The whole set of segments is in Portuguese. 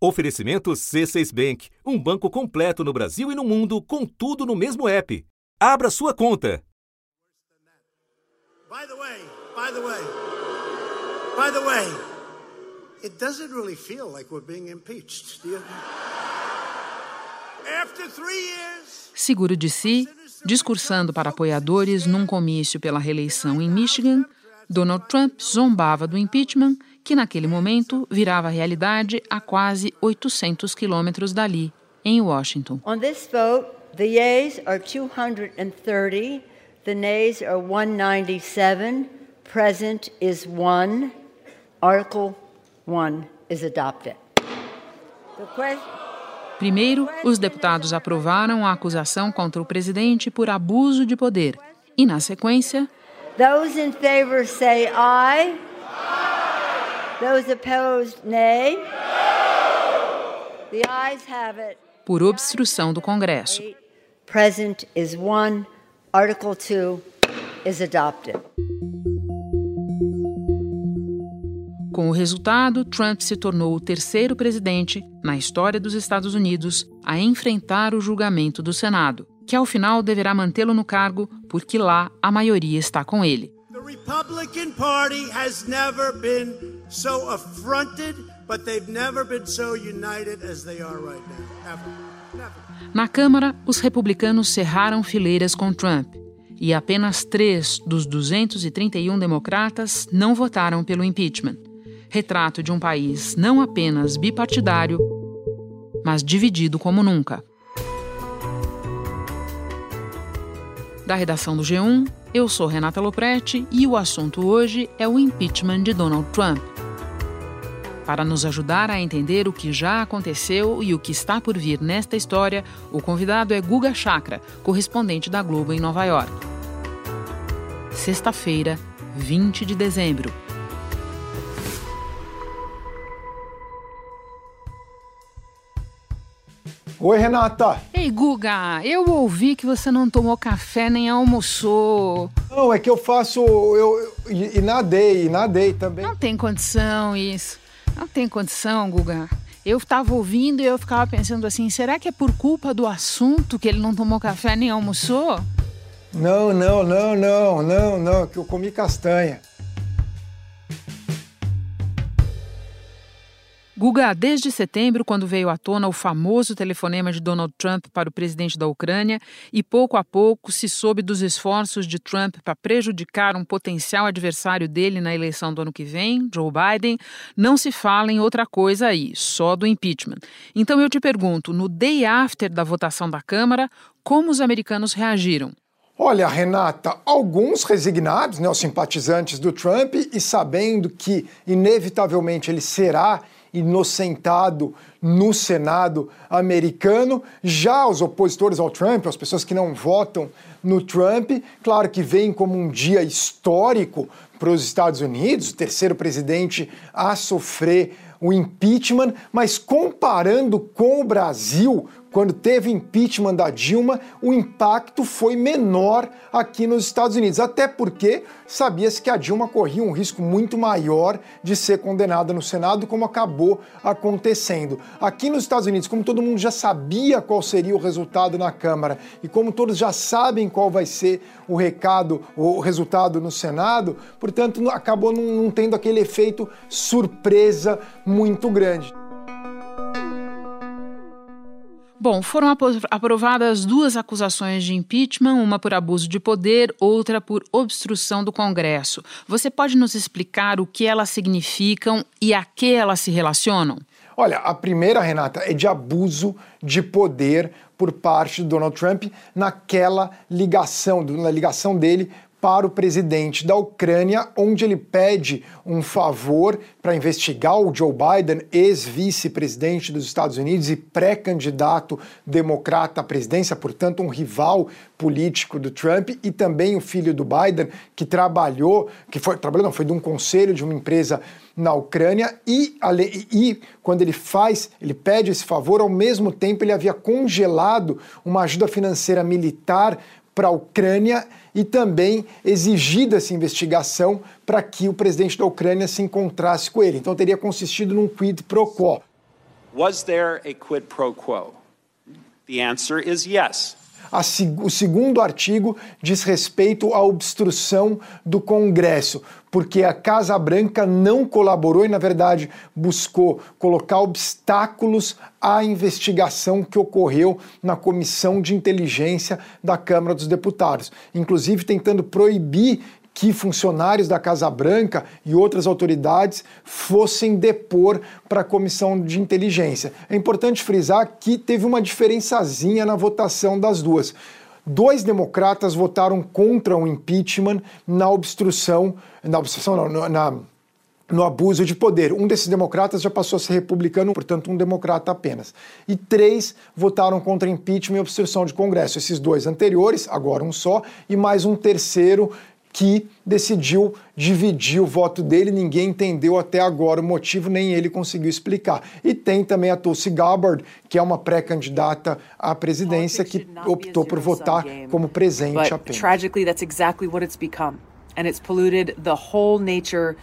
Oferecimento C6 Bank, um banco completo no Brasil e no mundo, com tudo no mesmo app. Abra sua conta. By the way, by the way, by the way, it doesn't really feel like we're being impeached, do you? After three years, Seguro de si, discursando para apoiadores num comício pela reeleição em Michigan, Donald Trump zombava do impeachment, que naquele momento virava realidade a quase 800 quilômetros dali, em Washington. On this vote, the yeas are 230, the nays are 197, present is 1. Article 1 is adopted. The question Primeiro, os deputados aprovaram a acusação contra o presidente por abuso de poder. E, na sequência, Those in favor say aye. Those opposed, nay. The ayes have it. por obstrução do Congresso. Present is one. Article 2 is adopted. Com o resultado, Trump se tornou o terceiro presidente na história dos Estados Unidos a enfrentar o julgamento do Senado, que ao final deverá mantê-lo no cargo porque lá a maioria está com ele. the Republican Party has never been so affronted, but they've never been so united as they are right now. Ever. Never. Na Câmara, os republicanos cerraram fileiras com Trump e apenas três dos 231 democratas não votaram pelo impeachment. Retrato de um país não apenas bipartidário, mas dividido como nunca. Da redação do G1, eu sou Renata Loprete e o assunto hoje é o impeachment de Donald Trump. Para nos ajudar a entender o que já aconteceu e o que está por vir nesta história, o convidado é Guga Chakra, correspondente da Globo em Nova York. Sexta-feira, 20 de dezembro. Oi, Renata. Ei, Guga, eu ouvi que você não tomou café nem almoçou. Não, é que eu faço. Eu, eu- e, e nadei, e nadei também. Não tem condição isso. Não tem condição, Guga. Eu estava ouvindo e eu ficava pensando assim: será que é por culpa do assunto que ele não tomou café nem almoçou? Não, não, não, não, não, não, que eu comi castanha. Guga, desde setembro, quando veio à tona o famoso telefonema de Donald Trump para o presidente da Ucrânia, e pouco a pouco se soube dos esforços de Trump para prejudicar um potencial adversário dele na eleição do ano que vem, Joe Biden, não se fala em outra coisa aí, só do impeachment. Então eu te pergunto, no day after da votação da Câmara, como os americanos reagiram? Olha, Renata, alguns resignados, né, os simpatizantes do Trump, e sabendo que inevitavelmente ele será inocentado no Senado americano, já os opositores ao Trump, as pessoas que não votam no Trump, claro que vem como um dia histórico para os Estados Unidos, o terceiro presidente a sofrer o impeachment, mas comparando com o Brasil, quando teve impeachment da Dilma, o impacto foi menor aqui nos Estados Unidos, até porque sabia-se que a Dilma corria um risco muito maior de ser condenada no Senado, como acabou acontecendo. Aqui nos Estados Unidos, como todo mundo já sabia qual seria o resultado na Câmara e como todos já sabem qual vai ser o recado, o resultado no Senado, portanto, acabou não, não tendo aquele efeito surpresa muito grande. Bom, foram apro- aprovadas duas acusações de impeachment, uma por abuso de poder, outra por obstrução do Congresso. Você pode nos explicar o que elas significam e a que elas se relacionam? Olha, a primeira, Renata, é de abuso de poder por parte do Donald Trump naquela ligação, na ligação dele para o presidente da Ucrânia, onde ele pede um favor para investigar o Joe Biden, ex-vice-presidente dos Estados Unidos e pré-candidato democrata à presidência, portanto, um rival político do Trump, e também o filho do Biden, que trabalhou, que foi, trabalhou, não, foi de um conselho de uma empresa na Ucrânia e, e quando ele faz, ele pede esse favor, ao mesmo tempo ele havia congelado uma ajuda financeira militar para a Ucrânia e também exigido essa investigação para que o presidente da Ucrânia se encontrasse com ele. Então teria consistido num quid pro quo. Was there a quid pro quo? The answer is yes. O segundo artigo diz respeito à obstrução do Congresso, porque a Casa Branca não colaborou e, na verdade, buscou colocar obstáculos à investigação que ocorreu na Comissão de Inteligência da Câmara dos Deputados, inclusive tentando proibir que funcionários da Casa Branca e outras autoridades fossem depor para a comissão de inteligência. É importante frisar que teve uma diferençazinha na votação das duas. Dois democratas votaram contra o impeachment na obstrução, na obstrução não, na, no abuso de poder. Um desses democratas já passou a ser republicano, portanto, um democrata apenas. E três votaram contra impeachment e obstrução de Congresso. Esses dois anteriores, agora um só, e mais um terceiro que decidiu dividir o voto dele. Ninguém entendeu até agora o motivo, nem ele conseguiu explicar. E tem também a Tulsi Gabbard, que é uma pré-candidata à presidência, que optou por votar como presente apenas. Tragically, that's exactly what it's become. And it's polluted the whole nature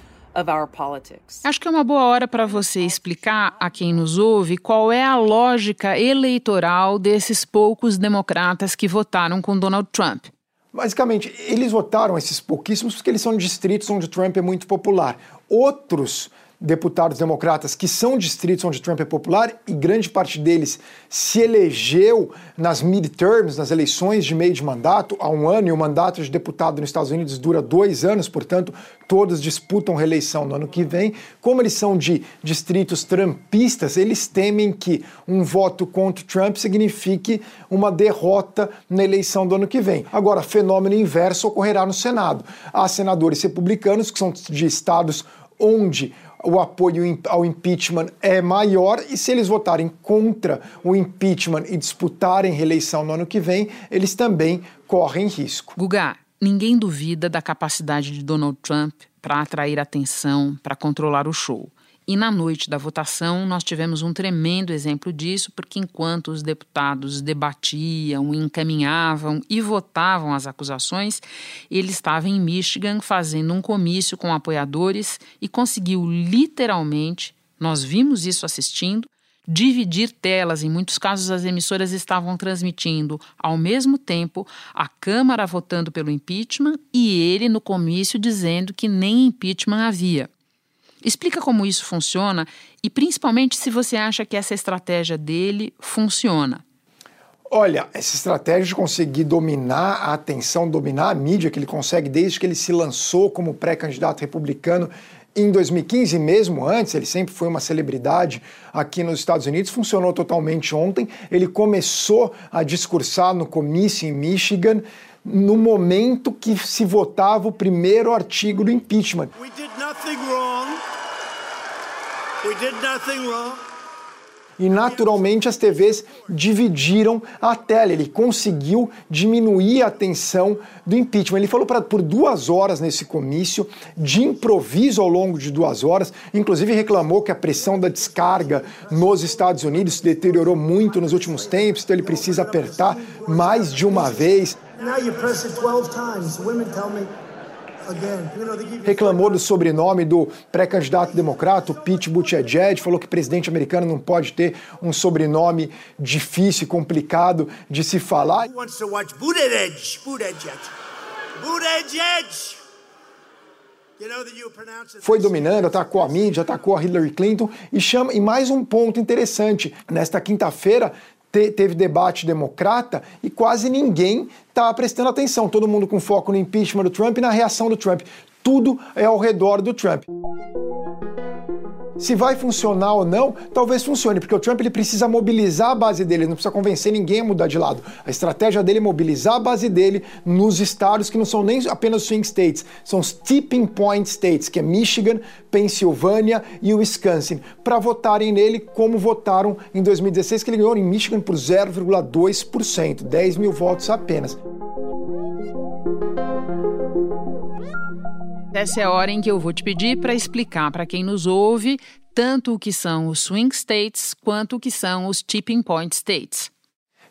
Acho que é uma boa hora para você explicar a quem nos ouve qual é a lógica eleitoral desses poucos democratas que votaram com Donald Trump. Basicamente, eles votaram esses pouquíssimos porque eles são distritos onde Trump é muito popular. Outros deputados democratas que são distritos onde Trump é popular e grande parte deles se elegeu nas midterms, nas eleições de meio de mandato, há um ano, e o mandato de deputado nos Estados Unidos dura dois anos, portanto, todos disputam reeleição no ano que vem. Como eles são de distritos trumpistas, eles temem que um voto contra Trump signifique uma derrota na eleição do ano que vem. Agora, fenômeno inverso ocorrerá no Senado. Há senadores republicanos que são de estados onde o apoio ao impeachment é maior e se eles votarem contra o impeachment e disputarem reeleição no ano que vem, eles também correm risco. Guga, ninguém duvida da capacidade de Donald Trump para atrair atenção, para controlar o show. E na noite da votação, nós tivemos um tremendo exemplo disso, porque enquanto os deputados debatiam, encaminhavam e votavam as acusações, ele estava em Michigan fazendo um comício com apoiadores e conseguiu literalmente, nós vimos isso assistindo, dividir telas. Em muitos casos, as emissoras estavam transmitindo ao mesmo tempo a Câmara votando pelo impeachment e ele no comício dizendo que nem impeachment havia. Explica como isso funciona e principalmente se você acha que essa estratégia dele funciona. Olha, essa estratégia de conseguir dominar a atenção, dominar a mídia que ele consegue desde que ele se lançou como pré-candidato republicano em 2015, mesmo antes, ele sempre foi uma celebridade aqui nos Estados Unidos, funcionou totalmente ontem. Ele começou a discursar no comício em Michigan no momento que se votava o primeiro artigo do impeachment. We did nothing wrong. We did nothing wrong. E naturalmente as TVs dividiram a tela. Ele conseguiu diminuir a tensão do impeachment. Ele falou pra, por duas horas nesse comício, de improviso ao longo de duas horas. Inclusive reclamou que a pressão da descarga nos Estados Unidos se deteriorou muito nos últimos tempos, então ele precisa apertar mais de uma vez. Now you press it 12 times. Women tell me reclamou do sobrenome do pré-candidato democrata, Pete Buttigieg, falou que presidente americano não pode ter um sobrenome difícil e complicado de se falar. Foi dominando, atacou a mídia, atacou a Hillary Clinton e chama. E mais um ponto interessante: nesta quinta-feira te, teve debate democrata e quase ninguém está prestando atenção. Todo mundo com foco no impeachment do Trump e na reação do Trump. Tudo é ao redor do Trump. Se vai funcionar ou não, talvez funcione, porque o Trump ele precisa mobilizar a base dele, ele não precisa convencer ninguém a mudar de lado. A estratégia dele é mobilizar a base dele nos estados que não são nem apenas swing states, são os tipping point states, que é Michigan, Pensilvânia e Wisconsin, para votarem nele como votaram em 2016, que ele ganhou em Michigan por 0,2%, 10 mil votos apenas. Essa é a hora em que eu vou te pedir para explicar para quem nos ouve tanto o que são os swing states quanto o que são os tipping point states.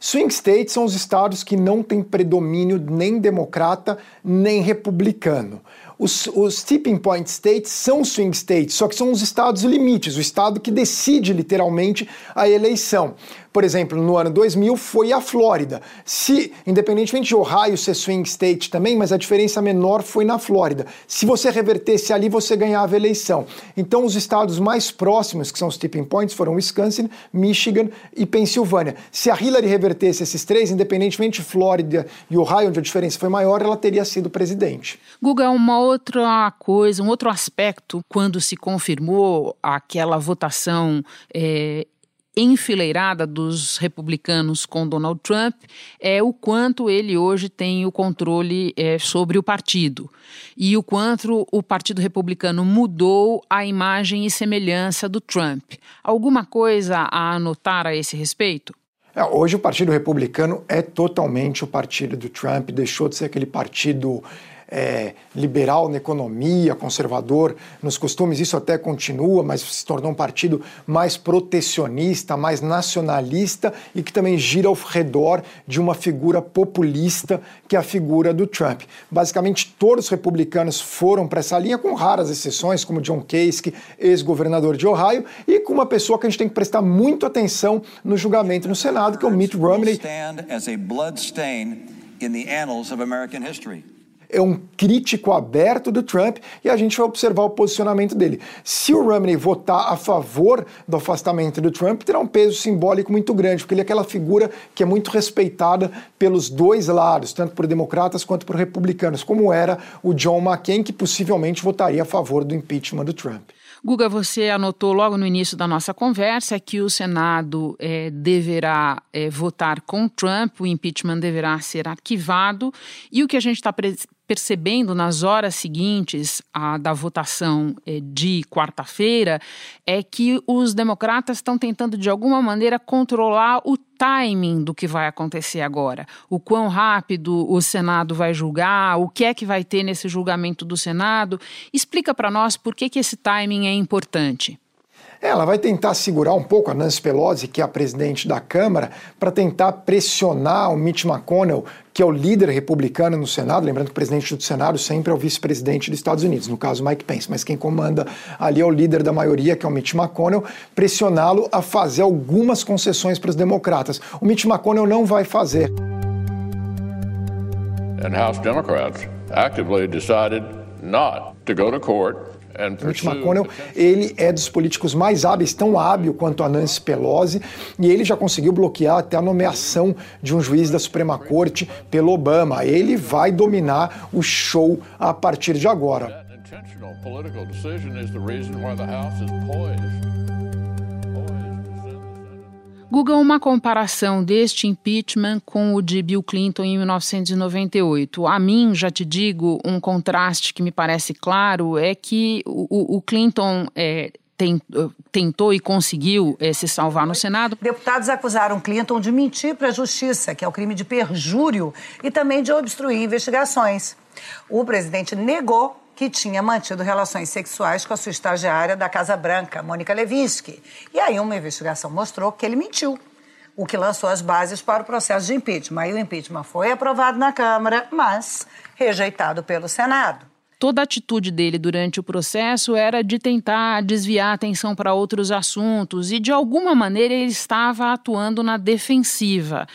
Swing states são os estados que não têm predomínio nem democrata nem republicano. os, os tipping point states são swing states, só que são os estados limites, o estado que decide literalmente a eleição por exemplo, no ano 2000 foi a Flórida. Se, independentemente de Ohio ser swing state também, mas a diferença menor foi na Flórida. Se você revertesse ali, você ganhava a eleição. Então, os estados mais próximos, que são os tipping points, foram Wisconsin, Michigan e Pensilvânia. Se a Hillary revertesse esses três, independentemente de Flórida e Ohio, onde a diferença foi maior, ela teria sido presidente. Guga, uma outra coisa, um outro aspecto, quando se confirmou aquela votação é, enfileirada dos republicanos com Donald Trump é o quanto ele hoje tem o controle é, sobre o partido e o quanto o Partido Republicano mudou a imagem e semelhança do Trump. Alguma coisa a anotar a esse respeito? É, hoje o Partido Republicano é totalmente o partido do Trump, deixou de ser aquele partido é, liberal na economia, conservador nos costumes, isso até continua, mas se tornou um partido mais protecionista, mais nacionalista e que também gira ao redor de uma figura populista que é a figura do Trump. Basicamente, todos os republicanos foram para essa linha, com raras exceções, como John Kasich, ex-governador de Ohio, e com uma pessoa que a gente tem que prestar muito atenção no julgamento no Senado, que é o Mitt Romney é um crítico aberto do Trump e a gente vai observar o posicionamento dele. Se o Romney votar a favor do afastamento do Trump, terá um peso simbólico muito grande, porque ele é aquela figura que é muito respeitada pelos dois lados, tanto por democratas quanto por republicanos, como era o John McCain, que possivelmente votaria a favor do impeachment do Trump. Guga, você anotou logo no início da nossa conversa que o Senado é, deverá é, votar com Trump, o impeachment deverá ser arquivado, e o que a gente está percebendo nas horas seguintes à, da votação é, de quarta-feira é que os democratas estão tentando, de alguma maneira, controlar o timing do que vai acontecer agora. O quão rápido o Senado vai julgar, o que é que vai ter nesse julgamento do Senado. Explica para nós por que, que esse timing é importante. Ela vai tentar segurar um pouco a Nancy Pelosi, que é a presidente da Câmara, para tentar pressionar o Mitch McConnell, que é o líder republicano no Senado. Lembrando que o presidente do Senado sempre é o vice-presidente dos Estados Unidos, no caso Mike Pence, mas quem comanda ali é o líder da maioria, que é o Mitch McConnell, pressioná-lo a fazer algumas concessões para os democratas. O Mitch McConnell não vai fazer. And House Democrats actively decided not to go to court Mitch McConnell, ele é dos políticos mais hábeis, tão hábil quanto a Nancy Pelosi, e ele já conseguiu bloquear até a nomeação de um juiz da Suprema Corte pelo Obama. Ele vai dominar o show a partir de agora. Google uma comparação deste impeachment com o de Bill Clinton em 1998. A mim, já te digo, um contraste que me parece claro é que o, o Clinton é, tentou e conseguiu é, se salvar no Senado. Deputados acusaram Clinton de mentir para a justiça, que é o crime de perjúrio, e também de obstruir investigações. O presidente negou que tinha mantido relações sexuais com a sua estagiária da Casa Branca, Mônica Levinsky. E aí uma investigação mostrou que ele mentiu, o que lançou as bases para o processo de impeachment. Aí o impeachment foi aprovado na Câmara, mas rejeitado pelo Senado. Toda a atitude dele durante o processo era de tentar desviar a atenção para outros assuntos e, de alguma maneira, ele estava atuando na defensiva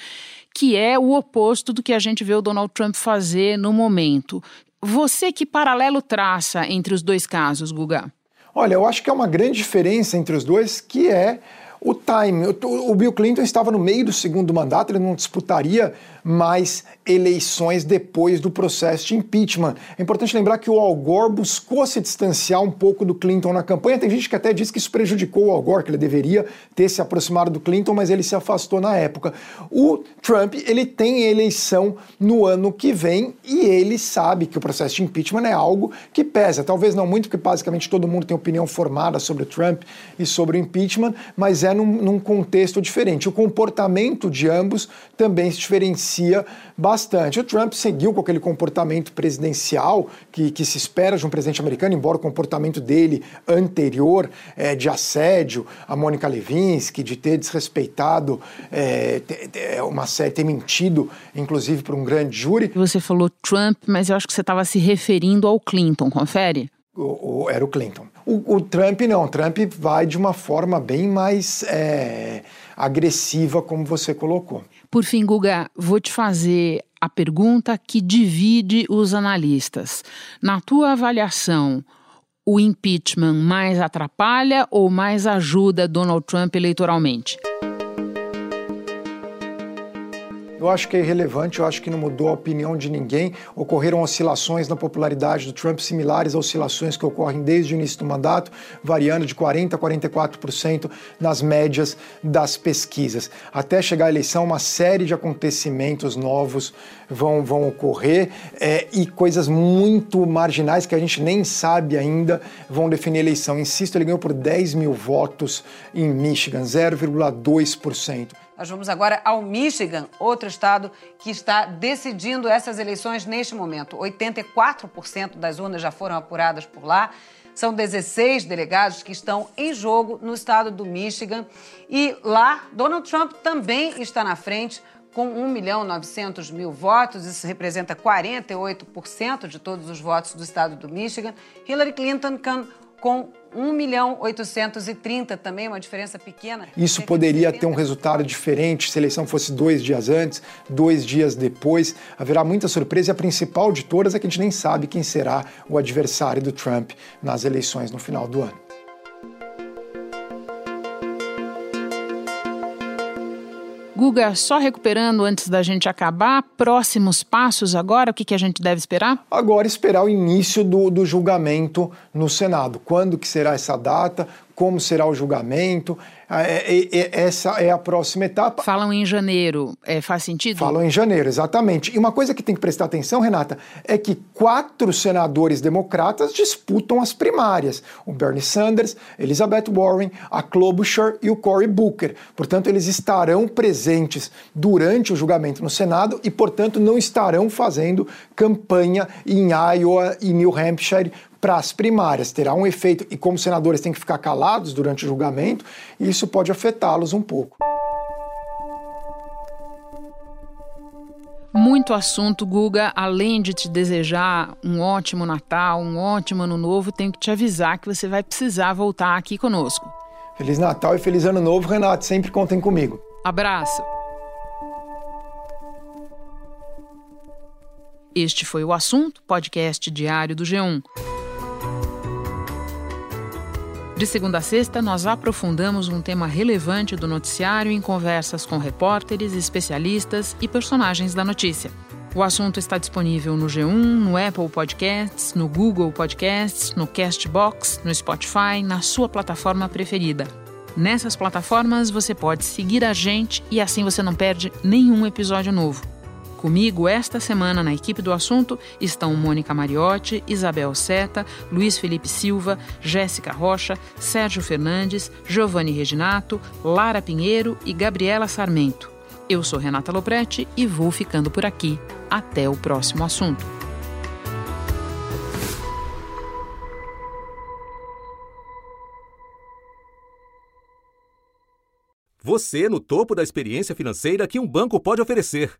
que é o oposto do que a gente vê o Donald Trump fazer no momento. Você que paralelo traça entre os dois casos, Guga? Olha, eu acho que é uma grande diferença entre os dois, que é o time. O Bill Clinton estava no meio do segundo mandato, ele não disputaria mais eleições depois do processo de impeachment. É importante lembrar que o Al Gore buscou se distanciar um pouco do Clinton na campanha. Tem gente que até diz que isso prejudicou o Al Gore, que ele deveria ter se aproximado do Clinton, mas ele se afastou na época. O Trump, ele tem eleição no ano que vem e ele sabe que o processo de impeachment é algo que pesa. Talvez não muito, porque basicamente todo mundo tem opinião formada sobre o Trump e sobre o impeachment, mas é é num, num, contexto diferente. O comportamento de ambos também se diferencia bastante. O Trump seguiu com aquele comportamento presidencial que, que se espera de um presidente americano, embora o comportamento dele anterior é, de assédio a Mônica Levinsky, de ter desrespeitado é, uma série, ter mentido, inclusive, para um grande júri. Você falou Trump, mas eu acho que você estava se referindo ao Clinton, confere? O, o, era o Clinton. O, o, Trump não, o Trump vai de uma forma bem mais é, agressiva, como você colocou. Por fim, Guga, vou te fazer a pergunta que divide os analistas. Na tua avaliação, o impeachment mais atrapalha ou mais ajuda Donald Trump eleitoralmente? Eu acho que é irrelevante, eu acho que não mudou a opinião de ninguém. Ocorreram oscilações na popularidade do Trump similares a oscilações que ocorrem desde o início do mandato, variando de 40% a 44% nas médias das pesquisas. Até chegar à eleição, uma série de acontecimentos novos vão, vão ocorrer é, e coisas muito marginais que a gente nem sabe ainda vão definir a eleição. Insisto, ele ganhou por 10 mil votos em Michigan, 0,2%. Nós vamos agora ao Michigan, outro estado que está decidindo essas eleições neste momento. 84% das urnas já foram apuradas por lá. São 16 delegados que estão em jogo no estado do Michigan. E lá, Donald Trump também está na frente com 1 milhão 900 mil votos, isso representa 48% de todos os votos do estado do Michigan. Hillary Clinton com 1 milhão 830, também uma diferença pequena. Isso poderia ter um resultado diferente se a eleição fosse dois dias antes, dois dias depois. Haverá muita surpresa e a principal de todas é que a gente nem sabe quem será o adversário do Trump nas eleições no final do ano. Guga, só recuperando antes da gente acabar, próximos passos agora, o que, que a gente deve esperar? Agora esperar o início do, do julgamento no Senado. Quando que será essa data? Como será o julgamento. É, é, é, essa é a próxima etapa. Falam em janeiro, é, faz sentido? Falam em janeiro, exatamente. E uma coisa que tem que prestar atenção, Renata, é que quatro senadores democratas disputam as primárias: o Bernie Sanders, Elizabeth Warren, a Klobuchar e o Cory Booker. Portanto, eles estarão presentes durante o julgamento no Senado e, portanto, não estarão fazendo campanha em Iowa e New Hampshire para as primárias. Terá um efeito, e como senadores têm que ficar calados durante o julgamento, isso pode afetá-los um pouco. Muito assunto, Guga. Além de te desejar um ótimo Natal, um ótimo Ano Novo, tenho que te avisar que você vai precisar voltar aqui conosco. Feliz Natal e Feliz Ano Novo, Renato. Sempre contem comigo. Abraço. Este foi o assunto, podcast diário do G1. De segunda a sexta, nós aprofundamos um tema relevante do noticiário em conversas com repórteres, especialistas e personagens da notícia. O assunto está disponível no G1, no Apple Podcasts, no Google Podcasts, no Castbox, no Spotify, na sua plataforma preferida. Nessas plataformas você pode seguir a gente e assim você não perde nenhum episódio novo. Comigo esta semana na equipe do assunto estão Mônica Mariotti, Isabel Seta, Luiz Felipe Silva, Jéssica Rocha, Sérgio Fernandes, Giovanni Reginato, Lara Pinheiro e Gabriela Sarmento. Eu sou Renata Loprete e vou ficando por aqui. Até o próximo assunto. Você no topo da experiência financeira que um banco pode oferecer.